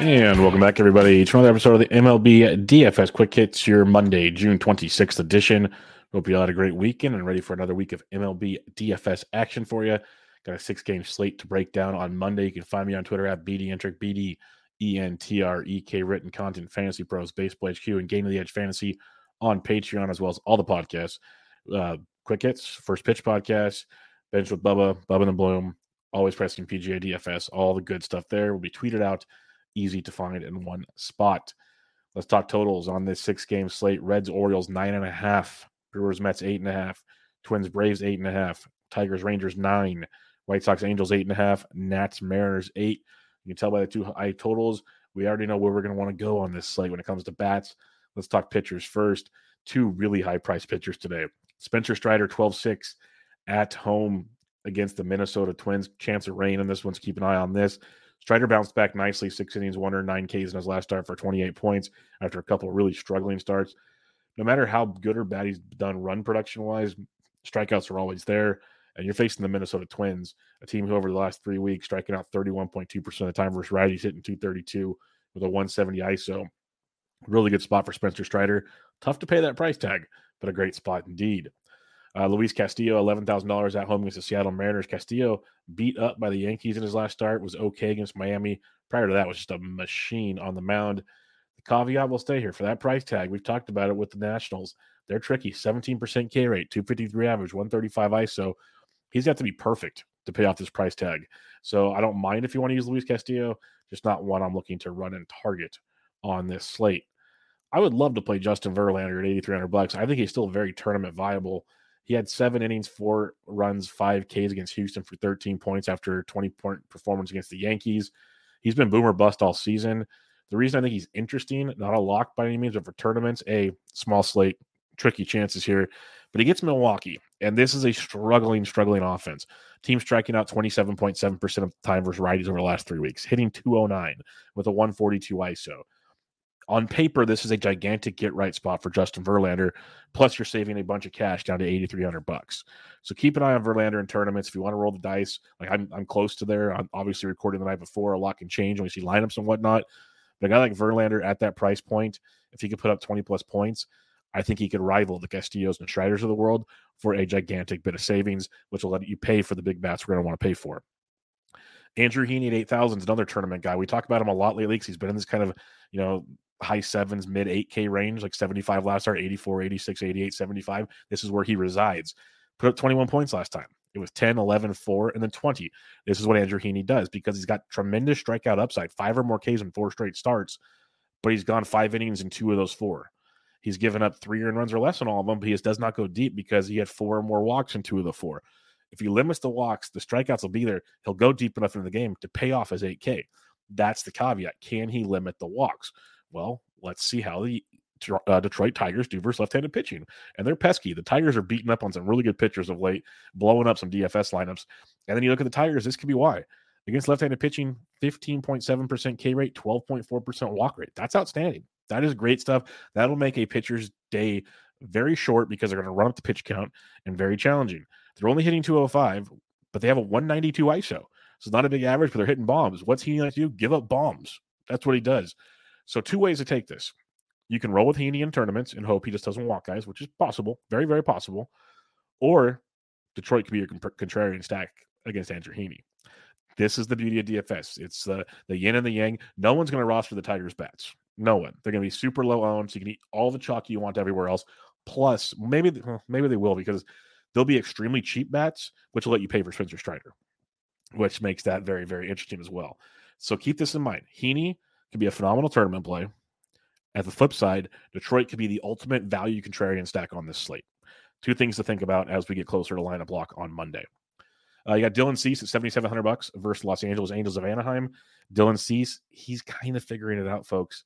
And welcome back, everybody, to another episode of the MLB DFS Quick Hits, your Monday, June 26th edition. Hope you all had a great weekend and ready for another week of MLB DFS action for you. Got a six game slate to break down on Monday. You can find me on Twitter at BDentrek, B D E N T R E K, written content, Fantasy Pros, Baseball HQ, and Gaining the Edge Fantasy on Patreon, as well as all the podcasts. Uh, Quick Hits, First Pitch Podcast, Bench with Bubba, Bubba and the Bloom, always pressing PGA DFS, all the good stuff there will be tweeted out easy to find in one spot. Let's talk totals on this six game slate. Reds, Orioles, nine and a half. Brewers, Mets, eight and a half. Twins, Braves, eight and a half. Tigers, Rangers, nine. White Sox, Angels, eight and a half. Nats, Mariners, eight. You can tell by the two high totals, we already know where we're going to want to go on this slate when it comes to bats. Let's talk pitchers first. Two really high priced pitchers today. Spencer Strider, 12 6 at home against the Minnesota Twins. Chance of rain on this one's keep an eye on this. Strider bounced back nicely, six innings, one or nine Ks in his last start for 28 points after a couple of really struggling starts. No matter how good or bad he's done run production wise, strikeouts are always there. And you're facing the Minnesota Twins, a team who over the last three weeks striking out 31.2% of the time versus righties hitting 232 with a 170 ISO. Really good spot for Spencer Strider. Tough to pay that price tag, but a great spot indeed. Uh, Luis Castillo, $11,000 at home against the Seattle Mariners. Castillo beat up by the Yankees in his last start, was okay against Miami. Prior to that, was just a machine on the mound. The caveat will stay here for that price tag. We've talked about it with the Nationals. They're tricky 17% K rate, 253 average, 135 ISO. He's got to be perfect to pay off this price tag. So I don't mind if you want to use Luis Castillo, just not one I'm looking to run and target on this slate. I would love to play Justin Verlander at 8,300 bucks. I think he's still very tournament viable. He had seven innings, four runs, five Ks against Houston for 13 points after 20 point performance against the Yankees. He's been boomer bust all season. The reason I think he's interesting, not a lock by any means, but for tournaments, a small slate, tricky chances here. But he gets Milwaukee, and this is a struggling, struggling offense. Team striking out 27.7% of the time versus righties over the last three weeks, hitting 209 with a 142 ISO on paper, this is a gigantic get right spot for Justin Verlander. Plus, you're saving a bunch of cash down to 8,300 bucks. So keep an eye on Verlander in tournaments. If you want to roll the dice, like I'm, I'm close to there. I'm obviously recording the night before. A lot can change when we see lineups and whatnot. But a guy like Verlander at that price point, if he could put up 20 plus points, I think he could rival the Castillos and Striders of the world for a gigantic bit of savings, which will let you pay for the big bats we're going to want to pay for. Andrew Heaney at 8,000 is another tournament guy. We talk about him a lot lately because he's been in this kind of, you know, high sevens, mid 8K range, like 75 last start, 84, 86, 88, 75. This is where he resides. Put up 21 points last time. It was 10, 11, 4, and then 20. This is what Andrew Heaney does because he's got tremendous strikeout upside, five or more Ks in four straight starts, but he's gone five innings in two of those four. He's given up three earned runs or less in all of them, but he does not go deep because he had four or more walks in two of the four. If he limits the walks, the strikeouts will be there. He'll go deep enough into the game to pay off his 8K. That's the caveat. Can he limit the walks? Well, let's see how the uh, Detroit Tigers do versus left-handed pitching, and they're pesky. The Tigers are beating up on some really good pitchers of late, blowing up some DFS lineups. And then you look at the Tigers. This could be why against left-handed pitching, 15.7% K rate, 12.4% walk rate. That's outstanding. That is great stuff. That'll make a pitcher's day very short because they're going to run up the pitch count and very challenging. They're only hitting 205, but they have a 192 ISO. So it's not a big average, but they're hitting bombs. What's he like to do? Give up bombs. That's what he does. So, two ways to take this. You can roll with Heaney in tournaments and hope he just doesn't walk guys, which is possible, very, very possible. Or Detroit could be your contrarian stack against Andrew Heaney. This is the beauty of DFS. It's the the yin and the yang. No one's going to roster the Tigers bats. No one. They're going to be super low owned, so you can eat all the chalk you want everywhere else. Plus, maybe maybe they will because they'll be extremely cheap bats, which will let you pay for Spencer Strider, which makes that very, very interesting as well. So keep this in mind. Heaney could be a phenomenal tournament play. At the flip side, Detroit could be the ultimate value contrarian stack on this slate. Two things to think about as we get closer to lineup block on Monday. Uh, you got Dylan Cease at 7,700 bucks versus Los Angeles Angels of Anaheim. Dylan Cease, he's kind of figuring it out, folks.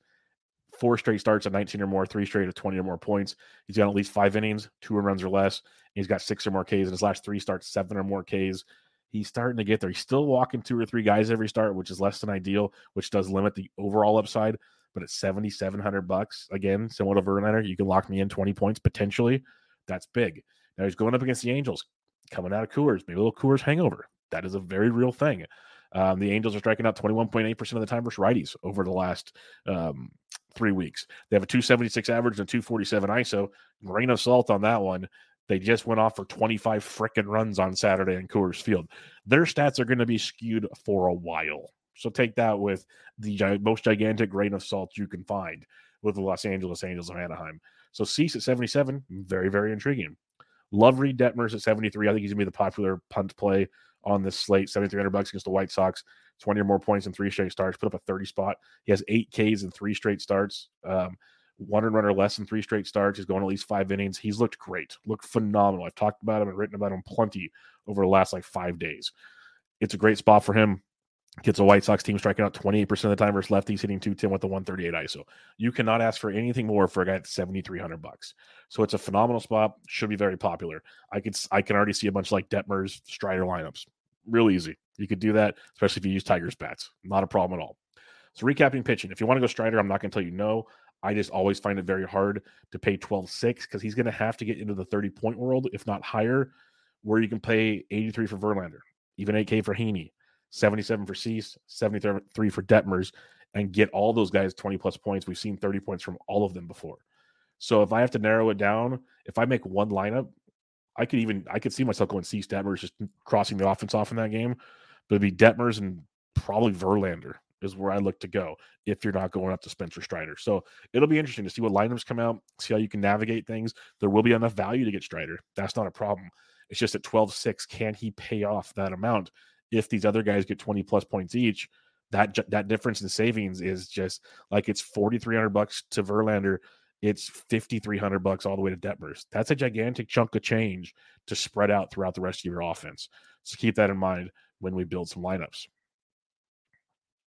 Four straight starts at 19 or more, three straight at 20 or more points. He's got at least five innings, two runs or less. He's got six or more Ks in his last three starts, seven or more Ks. He's starting to get there. He's still walking two or three guys every start, which is less than ideal, which does limit the overall upside. But at 7,700 bucks, again, similar to Verlander, you can lock me in 20 points potentially. That's big. Now he's going up against the Angels, coming out of Coors, maybe a little Coors hangover. That is a very real thing. Um, the Angels are striking out 21.8% of the time versus righties over the last um, three weeks. They have a 276 average and 247 ISO. Grain of salt on that one. They just went off for 25 freaking runs on Saturday in Coors Field. Their stats are going to be skewed for a while. So take that with the most gigantic grain of salt you can find with the Los Angeles Angels of Anaheim. So Cease at 77, very, very intriguing. Love Reid Detmers at 73. I think he's going to be the popular punt play on this slate. 7,300 bucks against the White Sox. 20 or more points in three straight starts. Put up a 30 spot. He has eight Ks in three straight starts. Um, one run or less than three straight starts. He's going at least five innings. He's looked great, looked phenomenal. I've talked about him and written about him plenty over the last like five days. It's a great spot for him. Gets a White Sox team striking out 28% of the time versus lefties, hitting 210 with the 138 ISO. You cannot ask for anything more for a guy at 7,300 bucks. So it's a phenomenal spot. Should be very popular. I could I can already see a bunch like Detmers, Strider lineups. Real easy. You could do that, especially if you use Tigers bats. Not a problem at all. So recapping pitching. If you want to go Strider, I'm not going to tell you no. I just always find it very hard to pay 12-6 because he's going to have to get into the 30 point world, if not higher, where you can pay 83 for Verlander, even 8K for Heaney 77 for Cease, 73 for Detmers, and get all those guys 20 plus points. We've seen 30 points from all of them before. So if I have to narrow it down, if I make one lineup, I could even I could see myself going Cease Detmers just crossing the offense off in that game. But it'd be Detmers and probably Verlander is where I look to go if you're not going up to Spencer Strider. So it'll be interesting to see what lineups come out, see how you can navigate things. There will be enough value to get Strider. That's not a problem. It's just at 12 6, can he pay off that amount? if these other guys get 20 plus points each, that that difference in savings is just like it's 4300 bucks to Verlander, it's 5300 bucks all the way to Detmers. That's a gigantic chunk of change to spread out throughout the rest of your offense. So keep that in mind when we build some lineups.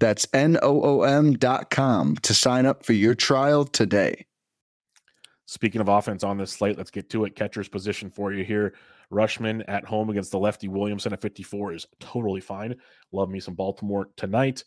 That's N O O M dot com to sign up for your trial today. Speaking of offense on this slate, let's get to it. Catcher's position for you here. Rutschman at home against the lefty Williamson at 54 is totally fine. Love me some Baltimore tonight.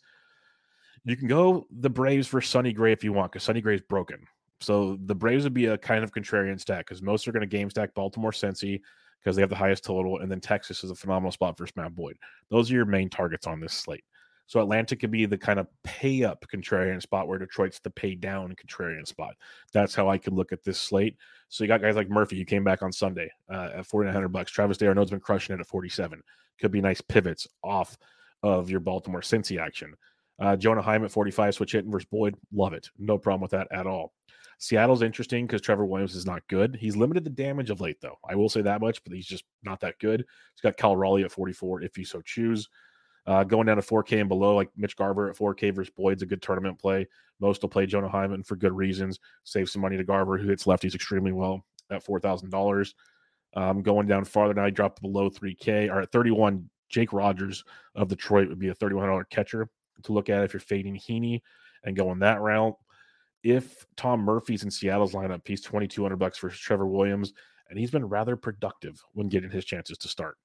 You can go the Braves for Sonny Gray if you want, because Sonny Gray's broken. So the Braves would be a kind of contrarian stack because most are going to game stack Baltimore Cincy because they have the highest total, and then Texas is a phenomenal spot for Matt Boyd. Those are your main targets on this slate. So Atlanta could be the kind of pay up contrarian spot where Detroit's the pay down contrarian spot. That's how I could look at this slate. So you got guys like Murphy, who came back on Sunday uh, at 4900 bucks. Travis Day d'Arnaud's been crushing it at 47. Could be nice pivots off of your Baltimore Cincy action. Uh, Jonah Heim at 45, switch hitting versus Boyd. Love it. No problem with that at all. Seattle's interesting because Trevor Williams is not good. He's limited the damage of late, though. I will say that much, but he's just not that good. He's got Cal Raleigh at 44 if you so choose. Uh, going down to 4K and below, like Mitch Garver at 4K versus Boyd's a good tournament play. Most will play Jonah Heim for good reasons. Save some money to Garver, who hits lefties extremely well at $4,000. Um, going down farther now, I dropped below 3K or at 31. Jake Rogers of Detroit would be a $3,100 catcher to look at if you're fading Heaney and going that route. If Tom Murphy's in Seattle's lineup, he's 2200 bucks for Trevor Williams, and he's been rather productive when getting his chances to start.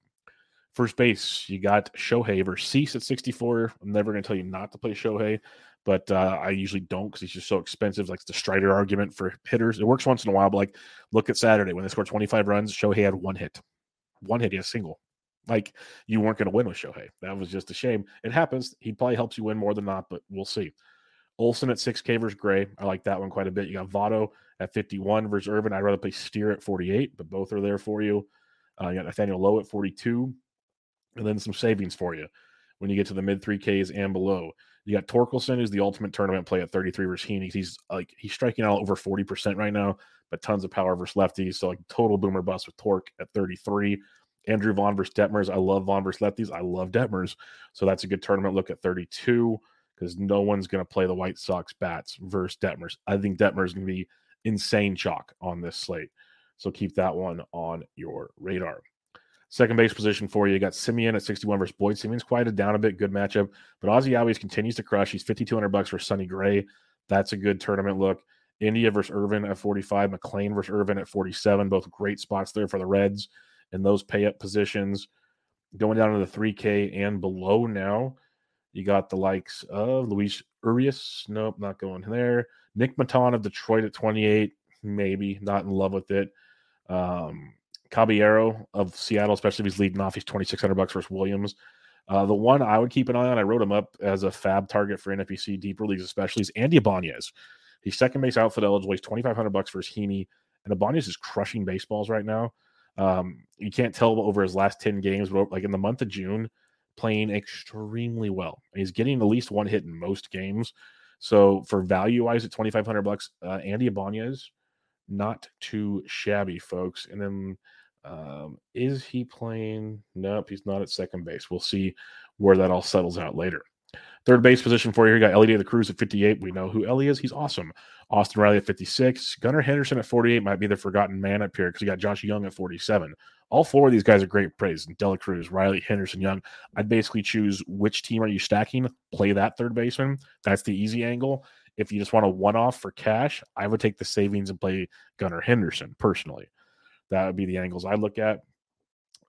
First base, you got Shohei versus Cease at 64. I'm never going to tell you not to play Shohei, but uh, I usually don't because he's just so expensive. Like the Strider argument for hitters. It works once in a while, but like look at Saturday when they scored 25 runs, Shohei had one hit. One hit, he had a single. Like you weren't going to win with Shohei. That was just a shame. It happens. He probably helps you win more than not, but we'll see. Olson at 6K versus Gray. I like that one quite a bit. You got Votto at 51 versus Irvin. I'd rather play Steer at 48, but both are there for you. Uh, you got Nathaniel Lowe at 42 and then some savings for you when you get to the mid 3Ks and below. You got Torkelson, who's the ultimate tournament play at 33 versus Heaney. He's like he's striking out over 40% right now, but tons of power versus lefties. So like total boomer bust with Torque at 33. Andrew Vaughn versus Detmers. I love Vaughn versus lefties. I love Detmers. So that's a good tournament look at 32 because no one's going to play the White Sox bats versus Detmers. I think Detmers is going to be insane chalk on this slate. So keep that one on your radar. Second base position for you, you got Semien at 61 versus Boyd. Semien's quieted down a bit, good matchup. But Ozzie Albies continues to crush. He's 5,200 bucks for Sonny Gray. That's a good tournament look. India versus Irvin at 45, McLain versus Irvin at 47. Both great spots there for the Reds in those pay up positions. Going down to the 3K and below now, you got the likes of Luis Urias. Nope, not going there. Nick Maton of Detroit at 28. Maybe not in love with it. Um, Caballero of Seattle, especially if he's leading off, he's 2,600 bucks versus Williams. Uh, the one I would keep an eye on, I wrote him up as a fab target for NFBC deeper leagues, especially, is Andy Ibanez. He's second base outfit eligible. He's 2,500 bucks versus Heaney. And Ibanez is crushing baseballs right now. Um, you can't tell over his last 10 games, but like in the month of June, playing extremely well. He's getting at least one hit in most games. So for value wise at 2,500 bucks, uh, Andy Ibanez, not too shabby, folks. And then um, is he playing? Nope, he's not at second base. We'll see where that all settles out later. Third base position for you. You got De La Cruz at 58. We know who Elly is. He's awesome. Austin Riley at 56. Gunnar Henderson at 48 might be the forgotten man up here because you got Josh Jung at 47. All four of these guys are great praise. De La Cruz, Riley, Henderson, Jung. I'd basically choose which team are you stacking. Play that third baseman. That's the easy angle. If you just want a one off for cash, I would take the savings and play Gunnar Henderson personally. That would be the angles I look at.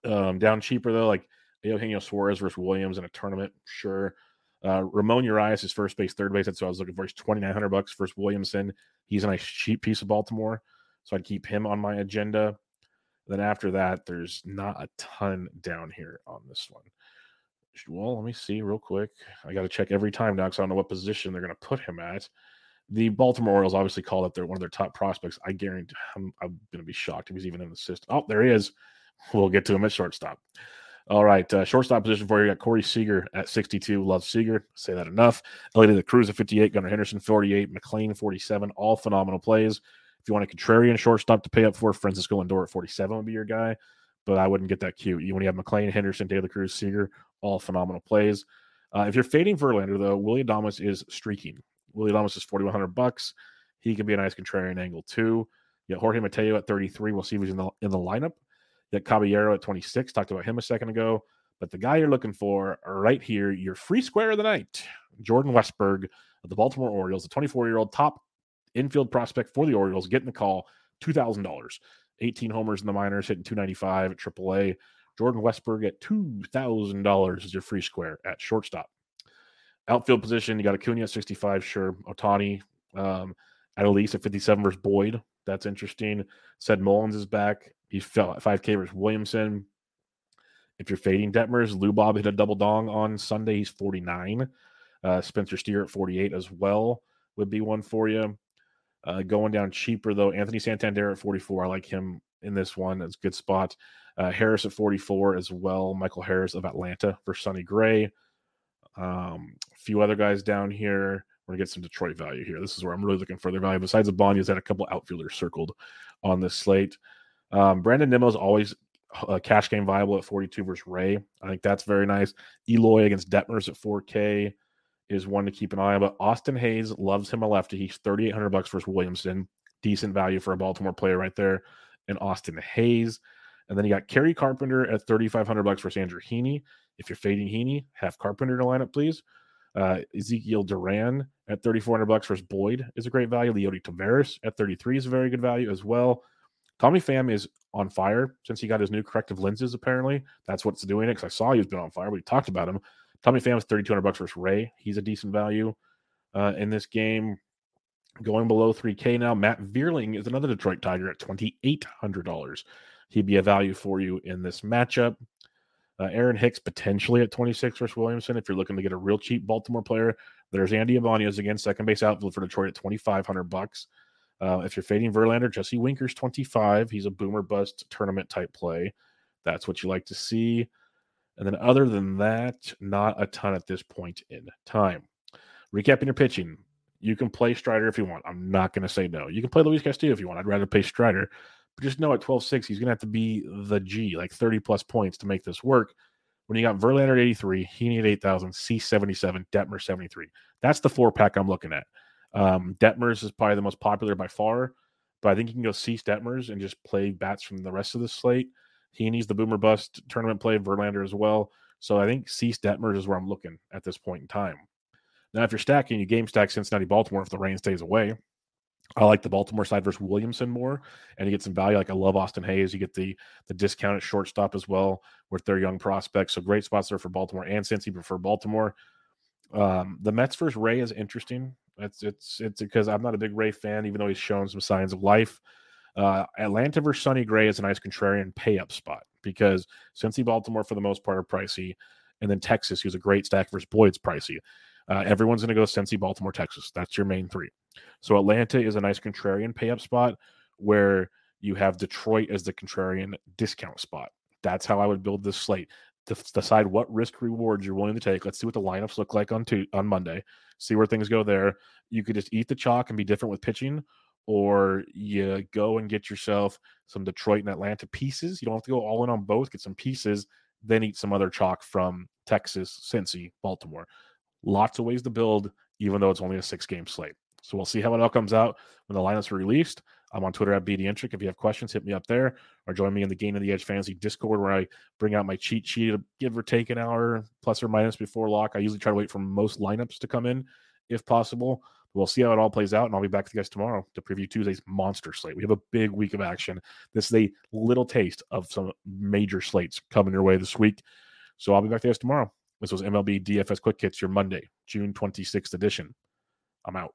Um, down cheaper though, like Eugenio Suarez versus Williams in a tournament, sure. Uh, Ramon Urias is first base, third base. That's what I was looking for. He's twenty nine hundred bucks versus Williamson. He's a nice cheap piece of Baltimore, so I'd keep him on my agenda. Then after that, there's not a ton down here on this one. Well, let me see real quick. I got to check every time now because I don't know what position they're going to put him at the Baltimore Orioles obviously called up their one of their top prospects. I guarantee I'm, I'm going to be shocked if he's even in the system. Oh, there he is. We'll get to him at shortstop. All right, uh, shortstop position for you. you got Corey Seager at 62. Love Seager. Say that enough. Elly De Cruz at 58. Gunnar Henderson 48. McLain 47. All phenomenal plays. If you want a contrarian shortstop to pay up for, Francisco Lindor at 47 would be your guy, but I wouldn't get that cute. You when you have McLain, Henderson, De La Cruz, Seager, all phenomenal plays. Uh, if you're fading Verlander, though, William Adames is streaking. Willy Adames is 4,100 bucks. He could be a nice contrarian angle too. You got Jorge Mateo at 33. We'll see if he's in the in the lineup. You got Caballero at 26. Talked about him a second ago. But the guy you're looking for right here, your free square of the night, Jordan Westburg of the Baltimore Orioles, the 24 year old top infield prospect for the Orioles, getting the call. $2,000. 18 homers in the minors, hitting 295 at AAA. Jordan Westburg at $2,000 is your free square at shortstop. Outfield position, you got Acuna at 65, sure. Otani um, at least at 57 versus Boyd. That's interesting. Said Mullins is back. He fell at 5K versus Williamson. If you're fading Detmers, Lou Bob hit a double dong on Sunday. He's 49. Uh, Spencer Steer at 48 as well would be one for you. Uh, going down cheaper though, Anthony Santander at 44. I like him in this one. It's a good spot. Uh, Harris at 44 as well. Michael Harris of Atlanta for Sonny Gray. Um, few other guys down here. We're gonna get some Detroit value here. This is where I'm really looking for their value. Besides Ibanez, had a couple outfielders circled on this slate. Um, Brandon is always a cash game viable at 42 versus Rea. I think that's very nice. Eloy against Detmers at 4K is one to keep an eye on. But Austin Hays loves him a lefty. He's 3,800 bucks versus Williamson. Decent value for a Baltimore player right there. And Austin Hays. And then you got Kerry Carpenter at 3,500 bucks versus Andrew Heaney. If you're fading Heaney, have Carpenter in the lineup, please. Uh, Ezekiel Duran at 3,400 bucks versus Boyd is a great value. Leody Taveras at 33 is a very good value as well. Tommy Pham is on fire since he got his new corrective lenses. Apparently, that's what's doing it. Because I saw he's been on fire. We talked about him. Tommy Pham is 3,200 bucks versus Rea. He's a decent value uh, in this game. Going below 3K now. Matt Vierling is another Detroit Tiger at $2,800. He'd be a value for you in this matchup. Uh, Aaron Hicks potentially at 26 versus Williamson. If you're looking to get a real cheap Baltimore player, there's Andy Ibanez again, second base outfield for Detroit at 2,500 bucks. Uh, if you're fading Verlander, Jesse Winker's 25. He's a boomer bust tournament type play. That's what you like to see. And then, other than that, not a ton at this point in time. Recapping your pitching, you can play Strider if you want. I'm not going to say no. You can play Luis Castillo if you want. I'd rather play Strider. But just know at 12 6, he's going to have to be the G, like 30 plus points to make this work. When you got Verlander at 83, Heaney at 8,000, C 77, Detmer 73. That's the four pack I'm looking at. Um, Detmers is probably the most popular by far, but I think you can go Cease Detmers and just play bats from the rest of the slate. Heaney's the boomer bust tournament play, Verlander as well. So I think Cease Detmers is where I'm looking at this point in time. Now, if you're stacking, you game stack Cincinnati Baltimore if the rain stays away. I like the Baltimore side versus Williamson more, and you get some value. Like I love Austin Hays. You get the the discounted shortstop as well with their young prospects. So great spots there for Baltimore and since but for Baltimore, um, the Mets versus Rea is interesting. It's it's it's because I'm not a big Rea fan, even though he's shown some signs of life. Uh, Atlanta versus Sonny Gray is a nice contrarian pay up spot because Cincy Baltimore for the most part are pricey, and then Texas, who's a great stack versus Boyd's pricey. Uh, everyone's going to go Cincy Baltimore Texas. That's your main three. So Atlanta is a nice contrarian pay up spot where you have Detroit as the contrarian discount spot. That's how I would build this slate to decide what risk rewards you're willing to take. Let's see what the lineups look like on two, on Monday. See where things go there. You could just eat the chalk and be different with pitching, or you go and get yourself some Detroit and Atlanta pieces. You don't have to go all in on both. Get some pieces, then eat some other chalk from Texas, Cincy, Baltimore. Lots of ways to build, even though it's only a six game slate. So we'll see how it all comes out when the lineups are released. I'm on Twitter at BDentrek. If you have questions, hit me up there or join me in the Gaining the Edge Fantasy Discord where I bring out my cheat sheet, give or take an hour plus or minus before lock. I usually try to wait for most lineups to come in if possible. We'll see how it all plays out, and I'll be back with you guys tomorrow to preview Tuesday's monster slate. We have a big week of action. This is a little taste of some major slates coming your way this week. So I'll be back to you guys tomorrow. This was MLB DFS Quick Hits, your Monday, June 26th edition. I'm out.